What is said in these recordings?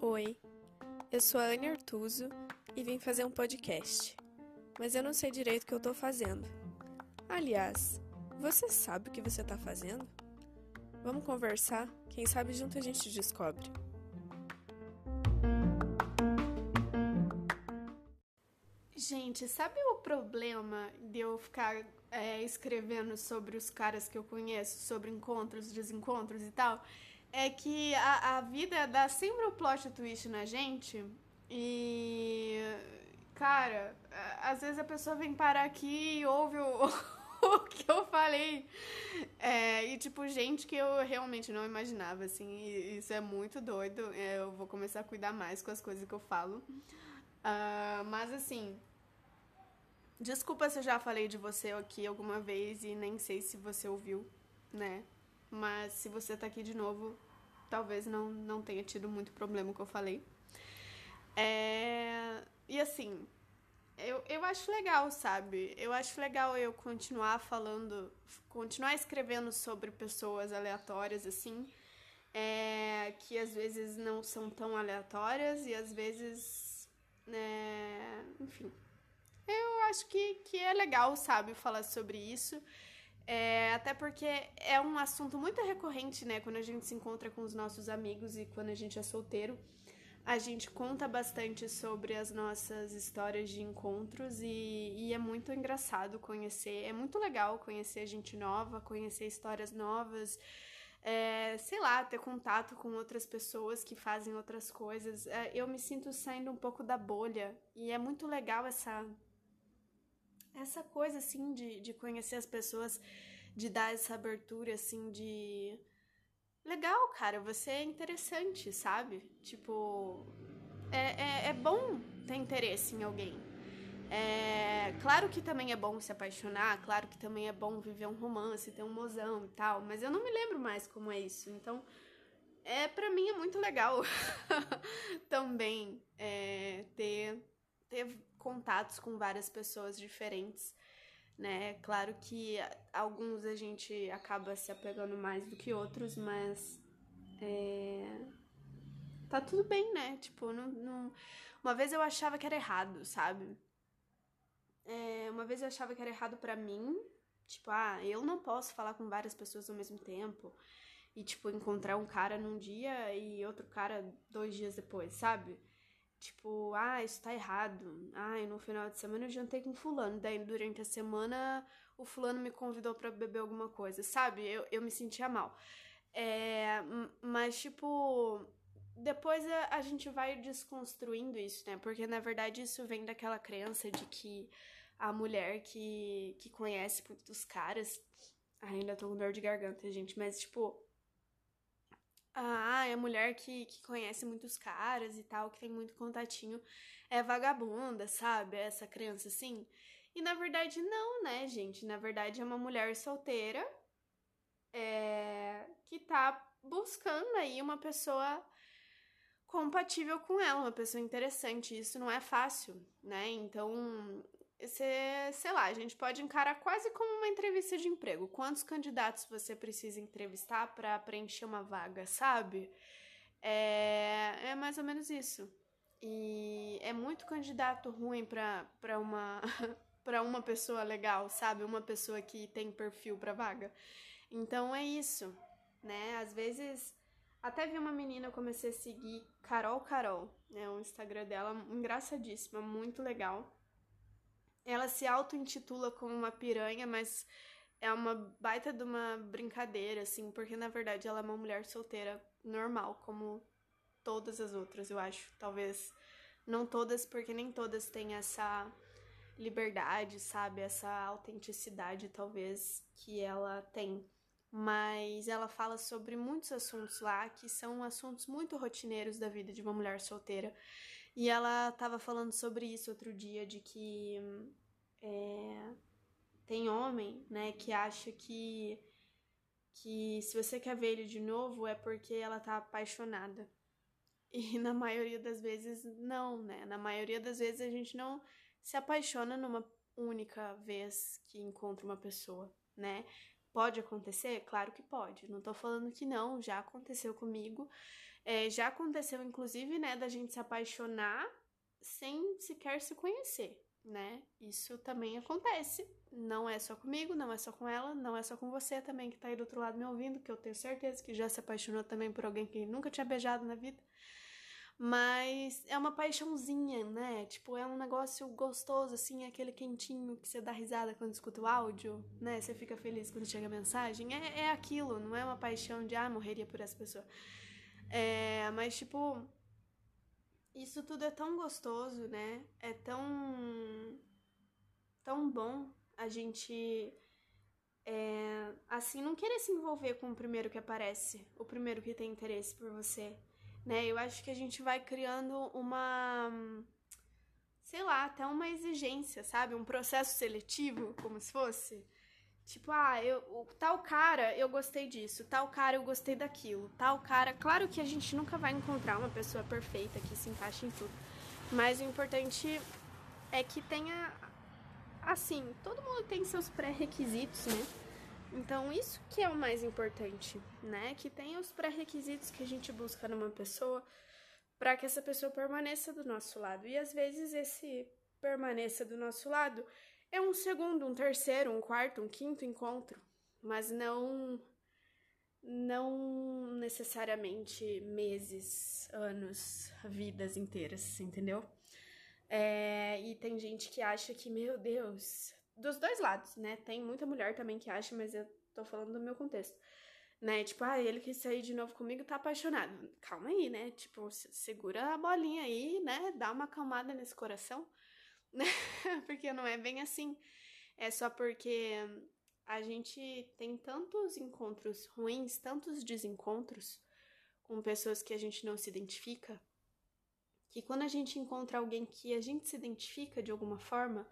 Oi, eu sou a Anne Artuso e vim fazer um podcast, mas eu não sei direito o que eu tô fazendo. Aliás, você sabe o que você tá fazendo? Vamos conversar? Quem sabe junto a gente descobre. Gente, sabe o problema de eu ficar é, escrevendo sobre os caras que eu conheço, sobre encontros, desencontros e tal? É que a, a vida dá sempre um plot twist na gente e. Cara, às vezes a pessoa vem parar aqui e ouve o, o que eu falei. É, e, tipo, gente que eu realmente não imaginava, assim. Isso é muito doido. É, eu vou começar a cuidar mais com as coisas que eu falo. Uh, mas, assim. Desculpa se eu já falei de você aqui alguma vez e nem sei se você ouviu, né? Mas se você tá aqui de novo, talvez não, não tenha tido muito problema que eu falei. É... E assim, eu, eu acho legal, sabe? Eu acho legal eu continuar falando, continuar escrevendo sobre pessoas aleatórias, assim, é, que às vezes não são tão aleatórias e às vezes, é, enfim. Eu acho que, que é legal, sabe, falar sobre isso. É, até porque é um assunto muito recorrente, né? Quando a gente se encontra com os nossos amigos e quando a gente é solteiro. A gente conta bastante sobre as nossas histórias de encontros e, e, é muito engraçado conhecer, é muito legal conhecer gente nova, conhecer histórias novas, é, sei lá, ter contato com outras pessoas que fazem outras coisas. É, eu me sinto saindo um pouco da bolha e é muito legal essa essa coisa assim de, de conhecer as pessoas, de dar essa abertura assim de legal, cara, você é interessante, sabe? Tipo, é, é, é bom ter interesse em alguém. É, claro que também é bom se apaixonar, claro que também é bom viver um romance, ter um mozão e tal, mas eu não me lembro mais como é isso. Então, é para mim é muito legal também é, contatos com várias pessoas diferentes né? Claro que alguns a gente acaba se apegando mais do que outros, mas é... tá tudo bem, né? Tipo, não, não... uma vez eu achava que era errado, sabe? É... Uma vez eu achava que era errado para mim, tipo, ah, eu não posso falar com várias pessoas ao mesmo tempo e tipo encontrar um cara num dia e outro cara dois dias depois, sabe? Tipo, ah, isso tá errado. Ai, no final de semana eu jantei com fulano. Daí, durante a semana, o fulano me convidou para beber alguma coisa, sabe? Eu, eu me sentia mal. É, mas, tipo, depois a, a gente vai desconstruindo isso, né? Porque, na verdade, isso vem daquela crença de que a mulher que, que conhece muitos caras... Ai, ainda tô com dor de garganta, gente. Mas, tipo, ah, é mulher que, que conhece muitos caras e tal, que tem muito contatinho, é vagabunda, sabe? Essa criança assim. E na verdade, não, né, gente? Na verdade, é uma mulher solteira é, que tá buscando aí uma pessoa compatível com ela, uma pessoa interessante. Isso não é fácil, né? Então, você, sei lá, a gente pode encarar quase como uma entrevista de emprego. Quantos candidatos você precisa entrevistar para preencher uma vaga, sabe? É, é mais ou menos isso. E é muito candidato ruim para uma para uma pessoa legal, sabe? Uma pessoa que tem perfil para vaga. Então é isso, né? Às vezes até vi uma menina, eu comecei a seguir Carol Carol, né? O Instagram dela engraçadíssima, muito legal. Ela se auto-intitula como uma piranha, mas é uma baita de uma brincadeira, assim, porque na verdade ela é uma mulher solteira normal, como todas as outras, eu acho. Talvez não todas, porque nem todas têm essa liberdade, sabe? Essa autenticidade, talvez, que ela tem. Mas ela fala sobre muitos assuntos lá que são assuntos muito rotineiros da vida de uma mulher solteira. E ela estava falando sobre isso outro dia, de que é, tem homem, né, que acha que, que se você quer ver ele de novo é porque ela tá apaixonada. E na maioria das vezes, não, né? Na maioria das vezes a gente não se apaixona numa única vez que encontra uma pessoa, né? Pode acontecer? Claro que pode. Não tô falando que não, já aconteceu comigo. É, já aconteceu, inclusive, né, da gente se apaixonar sem sequer se conhecer, né? Isso também acontece. Não é só comigo, não é só com ela, não é só com você também que tá aí do outro lado me ouvindo, que eu tenho certeza que já se apaixonou também por alguém que nunca tinha beijado na vida. Mas é uma paixãozinha, né? Tipo, é um negócio gostoso, assim, é aquele quentinho que você dá risada quando escuta o áudio, né? Você fica feliz quando chega a mensagem. É, é aquilo, não é uma paixão de, ah, morreria por essa pessoa. É, mas, tipo, isso tudo é tão gostoso, né? É tão. tão bom a gente. É, assim, não querer se envolver com o primeiro que aparece, o primeiro que tem interesse por você, né? Eu acho que a gente vai criando uma. sei lá, até uma exigência, sabe? Um processo seletivo, como se fosse. Tipo, ah, eu, tal cara eu gostei disso, tal cara eu gostei daquilo, tal cara. Claro que a gente nunca vai encontrar uma pessoa perfeita que se encaixe em tudo. Mas o importante é que tenha. Assim, todo mundo tem seus pré-requisitos, né? Então, isso que é o mais importante, né? Que tenha os pré-requisitos que a gente busca numa pessoa para que essa pessoa permaneça do nosso lado. E às vezes esse permaneça do nosso lado é um segundo, um terceiro, um quarto, um quinto encontro, mas não não necessariamente meses, anos, vidas inteiras, entendeu? É, e tem gente que acha que, meu Deus, dos dois lados, né? Tem muita mulher também que acha, mas eu tô falando do meu contexto. Né? Tipo, ah, ele quis sair de novo comigo, tá apaixonado. Calma aí, né? Tipo, segura a bolinha aí, né? Dá uma acalmada nesse coração. porque não é bem assim. É só porque a gente tem tantos encontros ruins, tantos desencontros com pessoas que a gente não se identifica, que quando a gente encontra alguém que a gente se identifica de alguma forma,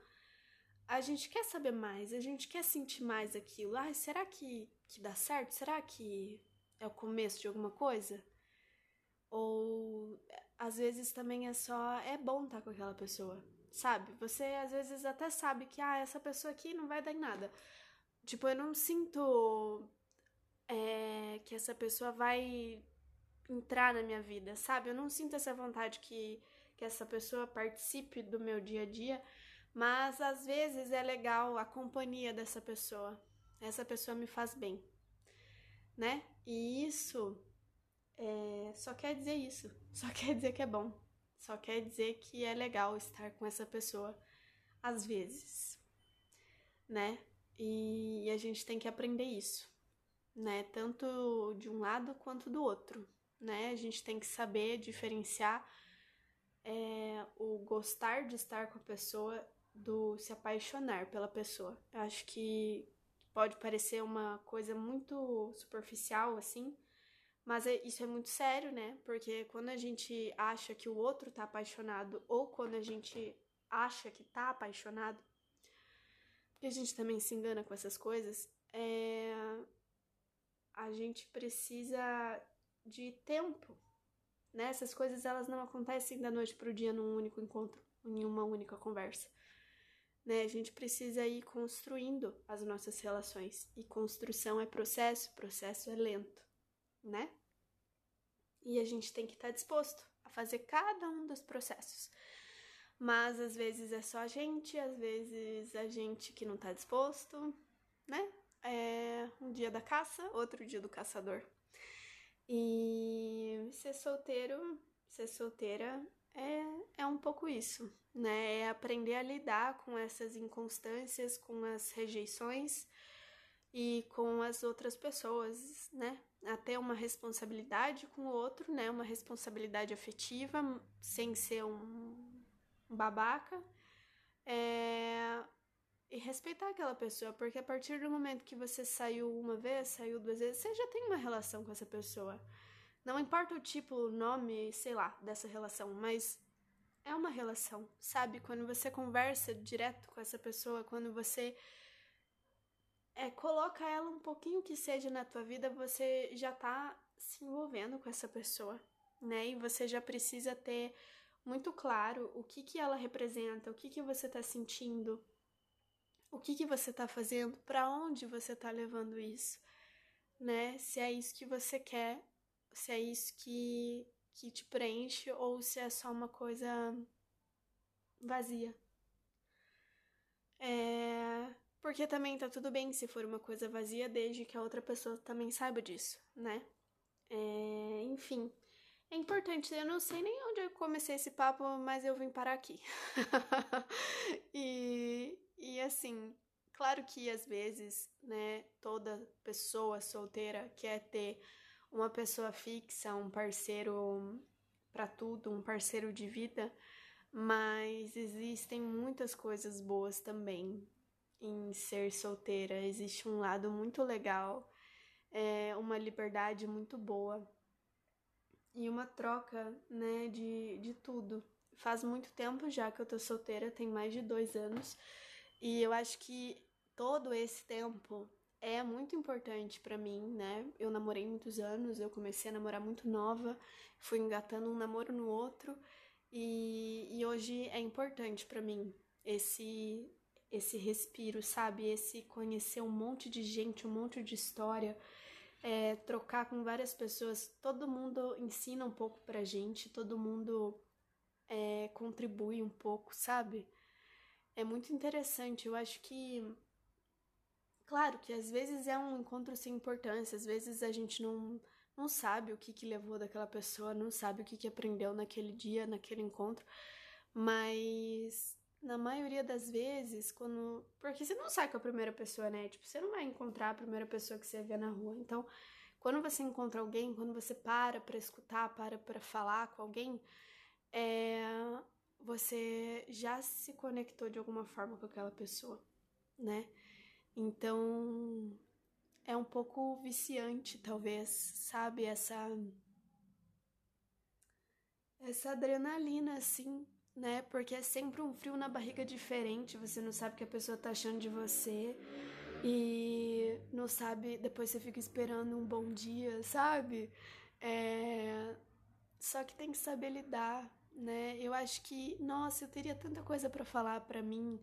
a gente quer saber mais, a gente quer sentir mais aquilo. Ah, será que, que dá certo? Será que é o começo de alguma coisa? Ou às vezes também é só é bom estar com aquela pessoa sabe? Você às vezes até sabe que, ah, essa pessoa aqui não vai dar em nada. Tipo, eu não sinto é, que essa pessoa vai entrar na minha vida, sabe? Eu não sinto essa vontade que, que essa pessoa participe do meu dia a dia, mas às vezes é legal a companhia dessa pessoa. Essa pessoa me faz bem, né? E isso é, só quer dizer isso, só quer dizer que é bom. Só quer dizer que é legal estar com essa pessoa às vezes, né? E a gente tem que aprender isso, né? Tanto de um lado quanto do outro, né? A gente tem que saber diferenciar é, o gostar de estar com a pessoa do se apaixonar pela pessoa. Eu acho que pode parecer uma coisa muito superficial assim, mas é, isso é muito sério, né? Porque quando a gente acha que o outro tá apaixonado ou quando a gente acha que tá apaixonado, porque a gente também se engana com essas coisas, é... a gente precisa de tempo, né? Essas coisas elas não acontecem da noite pro dia num único encontro, em uma única conversa. Né? A gente precisa ir construindo as nossas relações. E construção é processo, processo é lento, né? E a gente tem que estar tá disposto a fazer cada um dos processos. Mas às vezes é só a gente, às vezes a gente que não tá disposto, né? É um dia da caça, outro dia do caçador. E ser solteiro, ser solteira é, é um pouco isso, né? É aprender a lidar com essas inconstâncias, com as rejeições e com as outras pessoas, né? A ter uma responsabilidade com o outro, né? Uma responsabilidade afetiva, sem ser um, um babaca. É... E respeitar aquela pessoa, porque a partir do momento que você saiu uma vez, saiu duas vezes, você já tem uma relação com essa pessoa. Não importa o tipo, o nome, sei lá, dessa relação, mas é uma relação, sabe? Quando você conversa direto com essa pessoa, quando você é, coloca ela um pouquinho que seja na tua vida, você já tá se envolvendo com essa pessoa, né? E você já precisa ter muito claro o que que ela representa, o que que você tá sentindo, o que, que você está fazendo, para onde você está levando isso, né? Se é isso que você quer, se é isso que, que te preenche ou se é só uma coisa vazia. É... Porque também tá tudo bem se for uma coisa vazia, desde que a outra pessoa também saiba disso, né? É... Enfim. É importante, eu não sei nem onde eu comecei esse papo, mas eu vim parar aqui. e, e assim, claro que às vezes, né, toda pessoa solteira quer ter uma pessoa fixa, um parceiro para tudo, um parceiro de vida, mas existem muitas coisas boas também em ser solteira. Existe um lado muito legal, é uma liberdade muito boa e uma troca, né, de, de tudo. Faz muito tempo já que eu tô solteira, tem mais de dois anos, e eu acho que todo esse tempo é muito importante para mim, né? Eu namorei muitos anos, eu comecei a namorar muito nova, fui engatando um namoro no outro, e, e hoje é importante para mim esse esse respiro, sabe? Esse conhecer um monte de gente, um monte de história é, trocar com várias pessoas. Todo mundo ensina um pouco pra gente, todo mundo é, contribui um pouco, sabe? É muito interessante. Eu acho que. Claro que às vezes é um encontro sem importância, às vezes a gente não, não sabe o que, que levou daquela pessoa, não sabe o que, que aprendeu naquele dia, naquele encontro, mas na maioria das vezes, quando. Porque você não sai com a primeira pessoa, né? Tipo, você não vai encontrar a primeira pessoa que você vê na rua. Então, quando você encontra alguém, quando você para para escutar, para para falar com alguém, é... você já se conectou de alguma forma com aquela pessoa, né? Então, é um pouco viciante, talvez, sabe? Essa. Essa adrenalina, assim, né? Porque é sempre um frio na barriga diferente, você não sabe o que a pessoa tá achando de você e não sabe, depois você fica esperando um bom dia, sabe? É... Só que tem que saber lidar, né? Eu acho que, nossa, eu teria tanta coisa para falar para mim,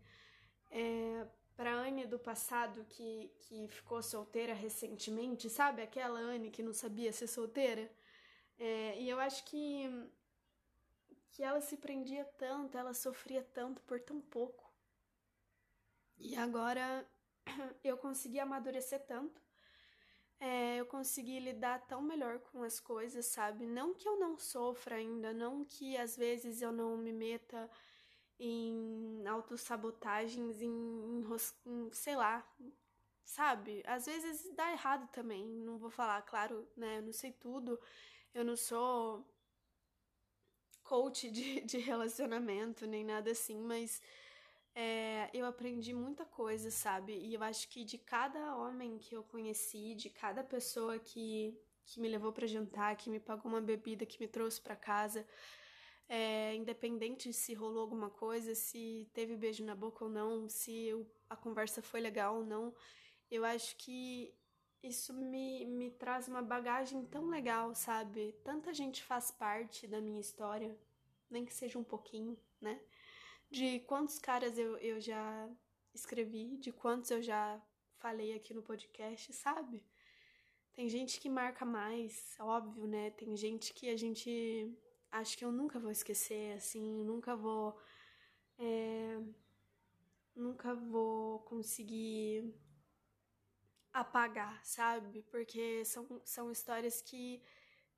é, pra Anne do passado que, que ficou solteira recentemente, sabe? Aquela Anne que não sabia ser solteira. É, e eu acho que que ela se prendia tanto, ela sofria tanto por tão pouco. E agora eu consegui amadurecer tanto, é, eu consegui lidar tão melhor com as coisas, sabe? Não que eu não sofra ainda, não que às vezes eu não me meta em autossabotagens, em, em, em sei lá, sabe? Às vezes dá errado também, não vou falar, claro, né? Eu não sei tudo, eu não sou coach de, de relacionamento, nem nada assim, mas é, eu aprendi muita coisa, sabe? E eu acho que de cada homem que eu conheci, de cada pessoa que, que me levou para jantar, que me pagou uma bebida, que me trouxe para casa, é, independente se rolou alguma coisa, se teve beijo na boca ou não, se eu, a conversa foi legal ou não, eu acho que isso me, me traz uma bagagem tão legal, sabe? Tanta gente faz parte da minha história, nem que seja um pouquinho, né? De quantos caras eu, eu já escrevi, de quantos eu já falei aqui no podcast, sabe? Tem gente que marca mais, óbvio, né? Tem gente que a gente acho que eu nunca vou esquecer, assim, nunca vou. É, nunca vou conseguir apagar, sabe? Porque são, são histórias que,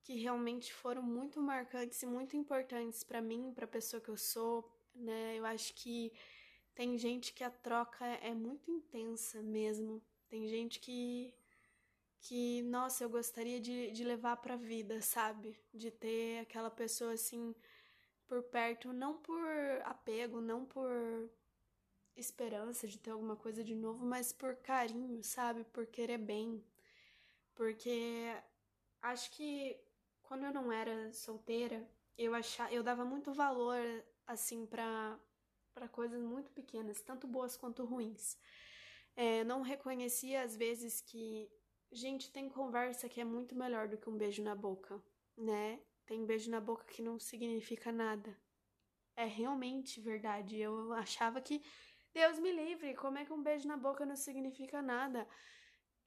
que realmente foram muito marcantes e muito importantes para mim, para a pessoa que eu sou, né? Eu acho que tem gente que a troca é muito intensa mesmo. Tem gente que que, nossa, eu gostaria de, de levar pra vida, sabe? De ter aquela pessoa assim por perto, não por apego, não por esperança de ter alguma coisa de novo, mas por carinho, sabe? Por querer bem. Porque acho que quando eu não era solteira, eu achava, eu dava muito valor assim para para coisas muito pequenas, tanto boas quanto ruins. É, não reconhecia às vezes que gente tem conversa que é muito melhor do que um beijo na boca, né? Tem beijo na boca que não significa nada. É realmente verdade. Eu achava que Deus me livre, como é que um beijo na boca não significa nada?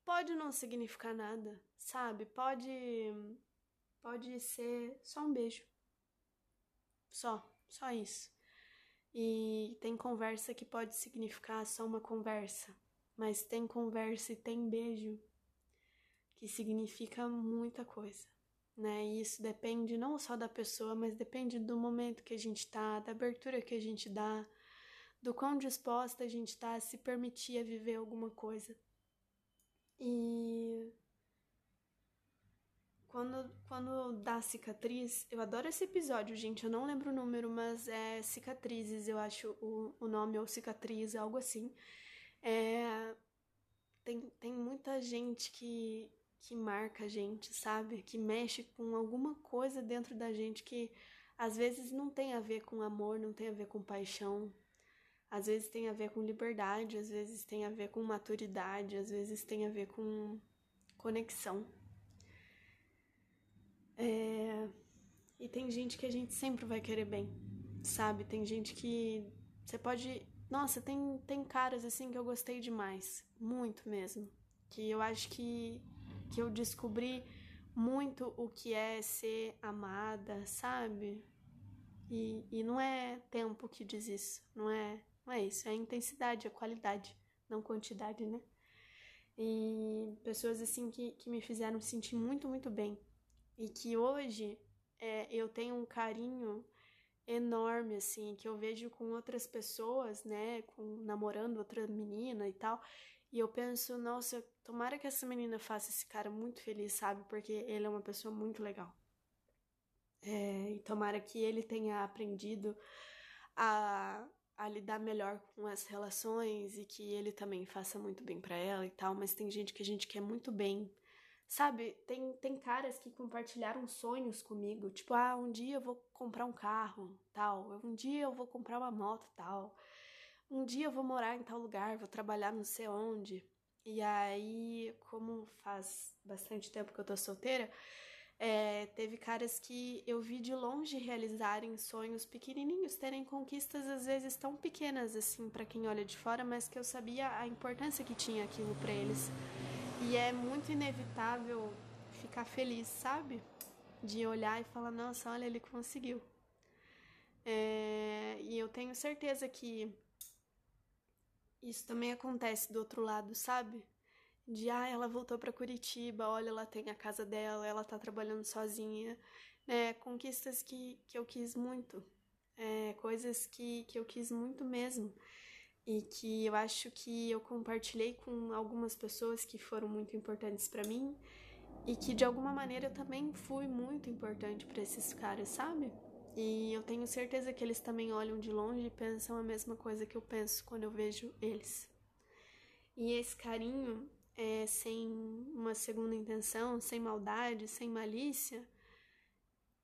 Pode não significar nada, sabe? Pode pode ser só um beijo. Só, só isso. E tem conversa que pode significar só uma conversa, mas tem conversa e tem beijo que significa muita coisa, né? E isso depende não só da pessoa, mas depende do momento que a gente tá, da abertura que a gente dá, do quão disposta a gente tá a se permitir a viver alguma coisa. E quando, quando dá cicatriz, eu adoro esse episódio, gente. Eu não lembro o número, mas é cicatrizes, eu acho o, o nome, ou cicatriz, algo assim. É, tem, tem muita gente que, que marca a gente, sabe? Que mexe com alguma coisa dentro da gente que às vezes não tem a ver com amor, não tem a ver com paixão. Às vezes tem a ver com liberdade, às vezes tem a ver com maturidade, às vezes tem a ver com conexão. É... E tem gente que a gente sempre vai querer bem, sabe? Tem gente que você pode. Nossa, tem, tem caras assim que eu gostei demais, muito mesmo. Que eu acho que, que eu descobri muito o que é ser amada, sabe? E, e não é tempo que diz isso, não é, não é isso, é intensidade, é qualidade, não quantidade, né? E pessoas assim que, que me fizeram sentir muito, muito bem e que hoje é, eu tenho um carinho enorme, assim, que eu vejo com outras pessoas, né, com namorando outra menina e tal, e eu penso, nossa, tomara que essa menina faça esse cara muito feliz, sabe, porque ele é uma pessoa muito legal. É, e tomara que ele tenha aprendido a, a lidar melhor com as relações e que ele também faça muito bem para ela e tal, mas tem gente que a gente quer muito bem Sabe, tem, tem caras que compartilharam sonhos comigo, tipo, ah, um dia eu vou comprar um carro, tal, um dia eu vou comprar uma moto, tal, um dia eu vou morar em tal lugar, vou trabalhar não sei onde. E aí, como faz bastante tempo que eu tô solteira, é, teve caras que eu vi de longe realizarem sonhos pequenininhos, terem conquistas às vezes tão pequenas assim para quem olha de fora, mas que eu sabia a importância que tinha aquilo para eles. E é muito inevitável ficar feliz, sabe? De olhar e falar, nossa, olha, ele conseguiu. É, e eu tenho certeza que isso também acontece do outro lado, sabe? De, ah, ela voltou para Curitiba, olha, ela tem a casa dela, ela tá trabalhando sozinha. né? conquistas que, que eu quis muito. É, coisas que, que eu quis muito mesmo e que eu acho que eu compartilhei com algumas pessoas que foram muito importantes para mim e que de alguma maneira eu também fui muito importante para esses caras, sabe? E eu tenho certeza que eles também olham de longe e pensam a mesma coisa que eu penso quando eu vejo eles. E esse carinho é sem uma segunda intenção, sem maldade, sem malícia,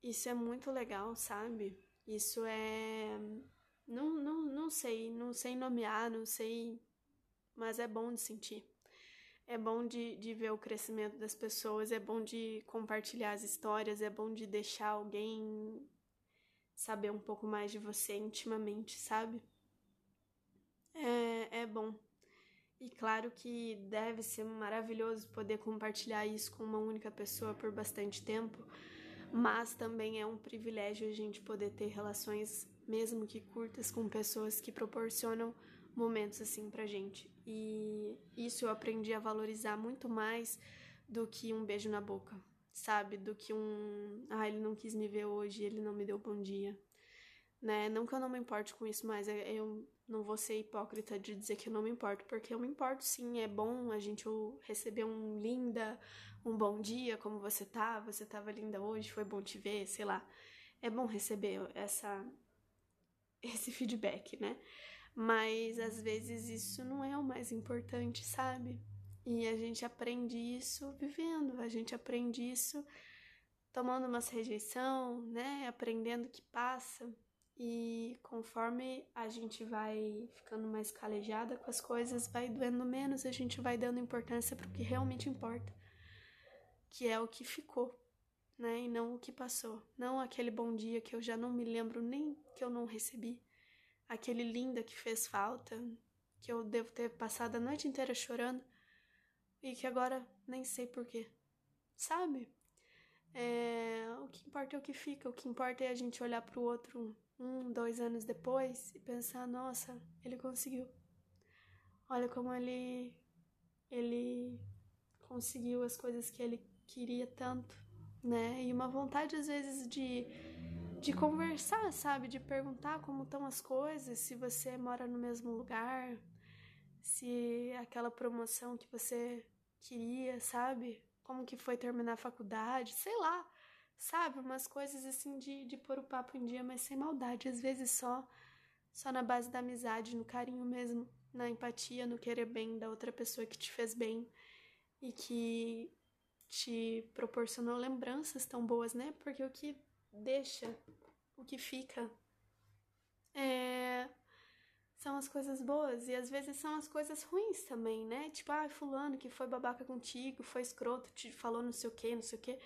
isso é muito legal, sabe? Isso é não, não, não sei, não sei nomear, não sei, mas é bom de sentir. É bom de, de ver o crescimento das pessoas, é bom de compartilhar as histórias, é bom de deixar alguém saber um pouco mais de você intimamente, sabe? É, é bom. E claro que deve ser maravilhoso poder compartilhar isso com uma única pessoa por bastante tempo, mas também é um privilégio a gente poder ter relações mesmo que curtas, com pessoas que proporcionam momentos assim pra gente. E isso eu aprendi a valorizar muito mais do que um beijo na boca, sabe? Do que um, ah, ele não quis me ver hoje, ele não me deu bom dia. Né? Não que eu não me importe com isso, mas eu não vou ser hipócrita de dizer que eu não me importo, porque eu me importo sim, é bom a gente receber um linda, um bom dia, como você tá, você tava linda hoje, foi bom te ver, sei lá. É bom receber essa esse feedback, né? Mas às vezes isso não é o mais importante, sabe? E a gente aprende isso vivendo, a gente aprende isso tomando umas rejeição, né? Aprendendo que passa. E conforme a gente vai ficando mais calejada com as coisas, vai doendo menos, a gente vai dando importância para o que realmente importa, que é o que ficou né? E não o que passou. Não aquele bom dia que eu já não me lembro nem que eu não recebi. Aquele linda que fez falta. que eu devo ter passado a noite inteira chorando e que agora nem sei porquê. Sabe? É, o que importa é o que fica, o que importa é a gente olhar para o outro um, dois anos depois e pensar: nossa, ele conseguiu. Olha como ele, ele conseguiu as coisas que ele queria tanto, né? E uma vontade às vezes de, de conversar, sabe? De perguntar como estão as coisas, se você mora no mesmo lugar, se aquela promoção que você queria, sabe? Como que foi terminar a faculdade, sei lá, sabe? Umas coisas assim de, de pôr o papo em dia, mas sem maldade, às vezes só, só na base da amizade, no carinho mesmo, na empatia, no querer bem da outra pessoa que te fez bem e que te proporcionou lembranças tão boas, né? Porque o que deixa, o que fica, é são as coisas boas e às vezes são as coisas ruins também, né? Tipo, ah, fulano que foi babaca contigo, foi escroto, te falou não sei o que, não sei o que.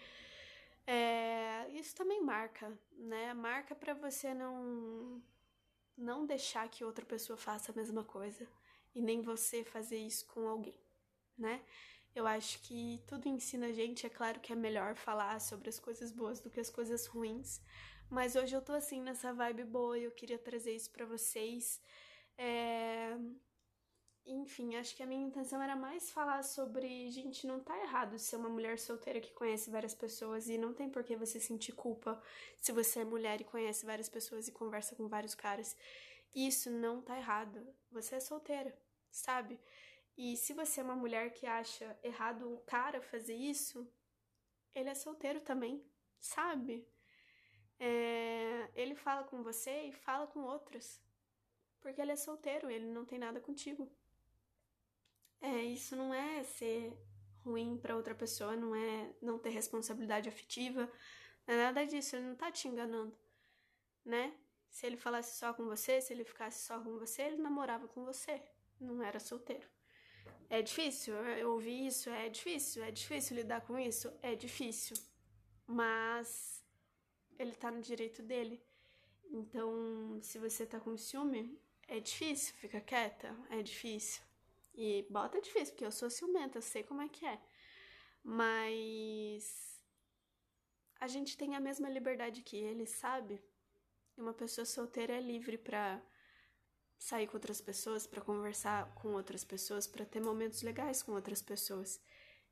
É, isso também marca, né? Marca para você não não deixar que outra pessoa faça a mesma coisa e nem você fazer isso com alguém, né? Eu acho que tudo ensina a gente, é claro que é melhor falar sobre as coisas boas do que as coisas ruins, mas hoje eu tô assim nessa vibe boa e eu queria trazer isso para vocês. É... Enfim, acho que a minha intenção era mais falar sobre, gente, não tá errado ser uma mulher solteira que conhece várias pessoas e não tem por que você sentir culpa se você é mulher e conhece várias pessoas e conversa com vários caras. Isso não tá errado. Você é solteira, sabe? E se você é uma mulher que acha errado o cara fazer isso, ele é solteiro também, sabe? É... Ele fala com você e fala com outras porque ele é solteiro, ele não tem nada contigo. É, isso não é ser ruim para outra pessoa, não é não ter responsabilidade afetiva, não é nada disso, ele não tá te enganando, né? Se ele falasse só com você, se ele ficasse só com você, ele namorava com você, não era solteiro. É difícil eu ouvir isso, é difícil, é difícil lidar com isso, é difícil. Mas ele tá no direito dele. Então, se você tá com ciúme, é difícil ficar quieta? É difícil. E bota difícil, porque eu sou ciumenta, eu sei como é que é. Mas a gente tem a mesma liberdade que ele, sabe? Uma pessoa solteira é livre para sair com outras pessoas, para conversar com outras pessoas, para ter momentos legais com outras pessoas.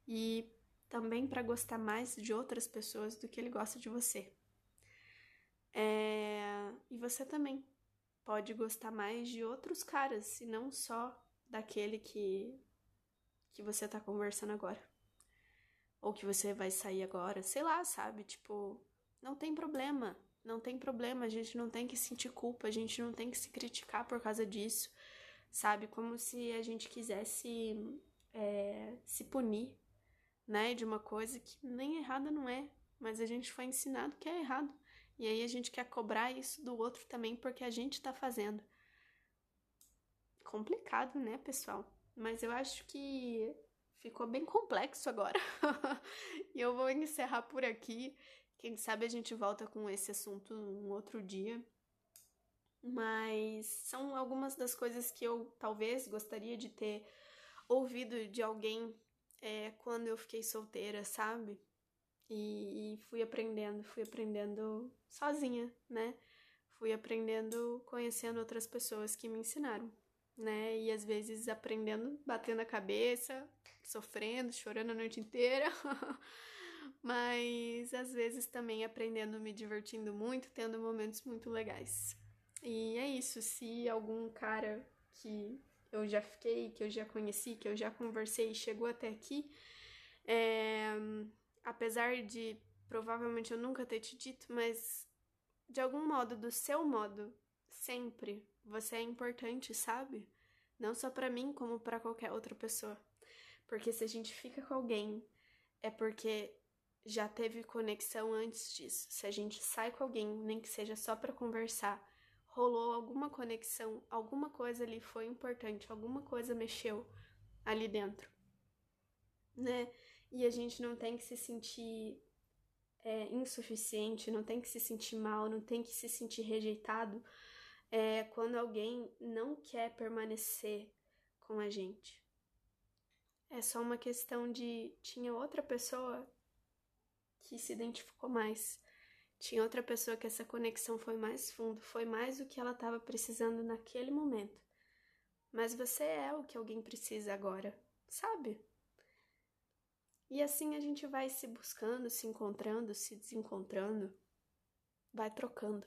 E também para gostar mais de outras pessoas do que ele gosta de você. É... E você também pode gostar mais de outros caras e não só daquele que que você tá conversando agora. Ou que você vai sair agora, sei lá, sabe? Tipo, não tem problema. Não tem problema, a gente não tem que sentir culpa, a gente não tem que se criticar por causa disso, sabe? Como se a gente quisesse é, se punir, né? De uma coisa que nem errada não é, mas a gente foi ensinado que é errado. E aí a gente quer cobrar isso do outro também porque a gente tá fazendo. Complicado, né, pessoal? Mas eu acho que ficou bem complexo agora. e eu vou encerrar por aqui. Quem sabe a gente volta com esse assunto um outro dia. Mas são algumas das coisas que eu talvez gostaria de ter ouvido de alguém é, quando eu fiquei solteira, sabe? E, e fui aprendendo, fui aprendendo sozinha, né? Fui aprendendo, conhecendo outras pessoas que me ensinaram, né? E às vezes aprendendo, batendo a cabeça, sofrendo, chorando a noite inteira. Mas às vezes também aprendendo, me divertindo muito, tendo momentos muito legais. E é isso, se algum cara que eu já fiquei, que eu já conheci, que eu já conversei chegou até aqui, é, apesar de provavelmente eu nunca ter te dito, mas de algum modo, do seu modo, sempre você é importante, sabe? Não só para mim, como para qualquer outra pessoa. Porque se a gente fica com alguém, é porque já teve conexão antes disso. Se a gente sai com alguém, nem que seja só para conversar, rolou alguma conexão, alguma coisa ali foi importante, alguma coisa mexeu ali dentro, né? E a gente não tem que se sentir é, insuficiente, não tem que se sentir mal, não tem que se sentir rejeitado é, quando alguém não quer permanecer com a gente. É só uma questão de tinha outra pessoa que se identificou mais. Tinha outra pessoa que essa conexão foi mais fundo, foi mais o que ela estava precisando naquele momento. Mas você é o que alguém precisa agora, sabe? E assim a gente vai se buscando, se encontrando, se desencontrando, vai trocando.